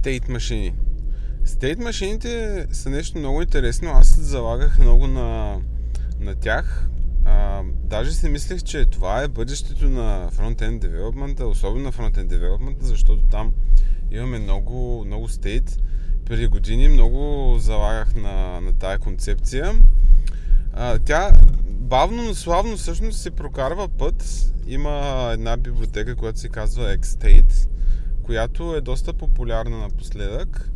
стейт машини. Стейт машините са нещо много интересно. Аз залагах много на, на тях. А, даже си мислех, че това е бъдещето на фронтенд девелопмента, особено на фронтенд девелопмента, защото там имаме много, много стейт. Преди години много залагах на, на тая концепция. А, тя бавно, но славно всъщност се прокарва път. Има една библиотека, която се казва Xstate, която е доста популярна напоследък.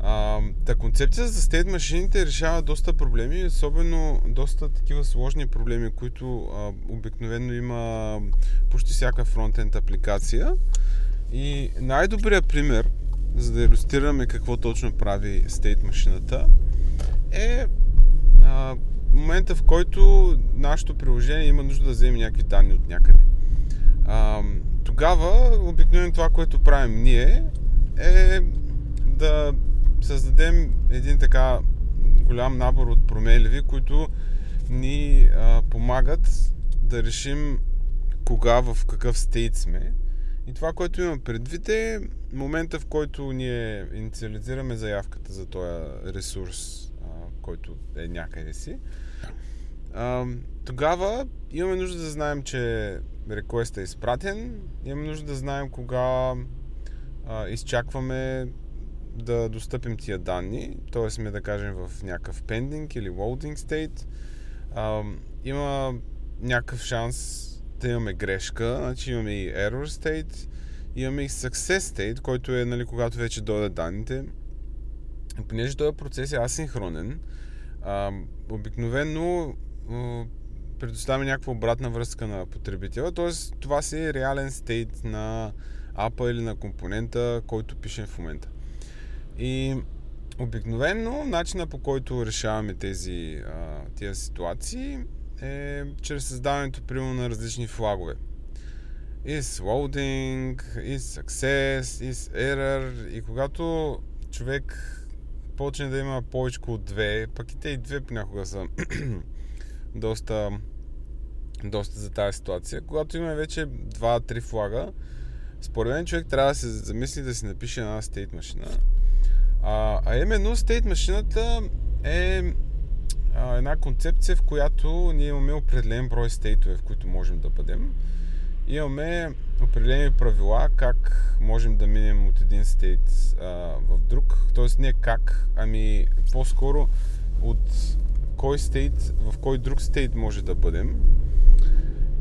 А, та концепция за стейт машините решава доста проблеми, особено доста такива сложни проблеми, които а, обикновено има почти всяка фронтенд апликация. И най-добрият пример, за да иллюстрираме какво точно прави стейт машината, е а, момента в който нашето приложение има нужда да вземе някакви данни от някъде. А, тогава обикновено това, което правим ние е да създадем един така голям набор от промеливи, които ни а, помагат да решим кога, в какъв стейт сме. И това, което имам предвид е момента, в който ние инициализираме заявката за този ресурс, а, който е някъде си. А, тогава имаме нужда да знаем, че реквестът е изпратен, имаме нужда да знаем кога а, изчакваме да достъпим тия данни, т.е. сме да кажем в някакъв pending или loading state. А, има някакъв шанс да имаме грешка, значи имаме и error state, имаме и success state, който е нали, когато вече дойдат данните. И понеже този процес е асинхронен, а, обикновено предоставяме някаква обратна връзка на потребителя, т.е. това си е реален стейт на апа или на компонента, който пишем в момента. И обикновено начина по който решаваме тези, тези ситуации е чрез създаването примерно на различни флагове. Is loading, is success, is error и когато човек почне да има повече от две, пък и те и две понякога са доста, доста за тази ситуация. Когато има вече два-три флага, според мен човек трябва да се замисли да си напише една стейт машина. А, а именно стейт машината е а, една концепция, в която ние имаме определен брой стейтове, в които можем да бъдем. Имаме определени правила как можем да минем от един стейт а, в друг. Тоест не как, ами по-скоро от кой стейт, в кой друг стейт може да бъдем.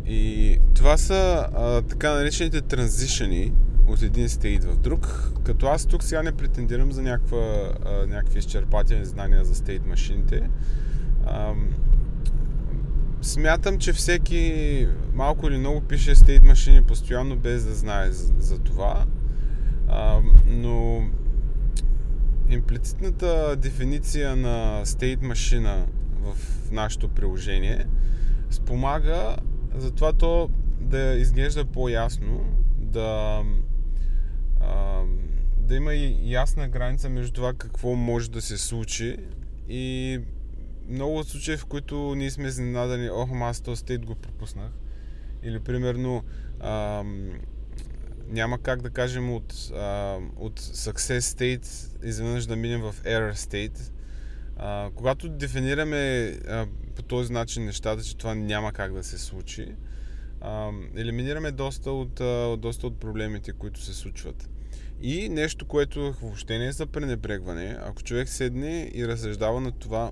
И това са а, така наречените транзишени от един стейт в друг, като аз тук сега не претендирам за някаква, а, някакви изчерпателни знания за стейт машините. А, смятам, че всеки малко или много пише стейт машини постоянно без да знае за, за това. А, но имплицитната дефиниция на стейт машина в нашето приложение спомага за това то да изглежда по-ясно, да, а, да има и ясна граница между това какво може да се случи и много от случаи, в които ние сме изненадани, ох, аз този стейт го пропуснах. Или примерно а, няма как да кажем от, а, от success state изведнъж да минем в error state. А, когато дефинираме а, по този начин нещата, че това няма как да се случи, а, елиминираме доста от, а, доста от проблемите, които се случват. И нещо, което въобще не е за пренебрегване, ако човек седне и разсъждава на това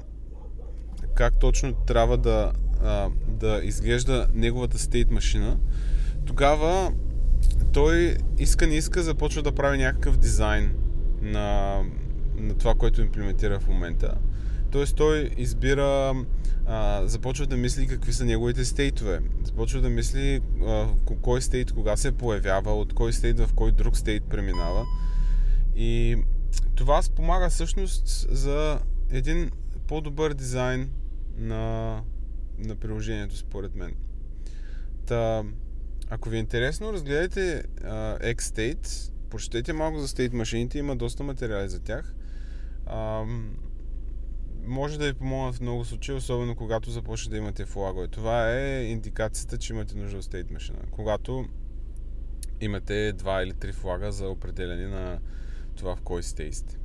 как точно трябва да, а, да изглежда неговата стейт машина, тогава той иска не иска започва да прави някакъв дизайн на, на това, което имплементира в момента. Тоест той избира, а, започва да мисли какви са неговите стейтове. Започва да мисли а, кой стейт кога се появява, от кой стейт в кой друг стейт преминава. И това спомага всъщност за един по-добър дизайн на, на приложението, според мен. Та, ако ви е интересно, разгледайте uh, Xstate, прочетете малко за стейт машините, има доста материали за тях. Uh, може да ви помогна в много случаи, особено когато започне да имате флагове. Това е индикацията, че имате нужда от стейт машина. Когато имате два или три флага за определене на, това в кой стей сте.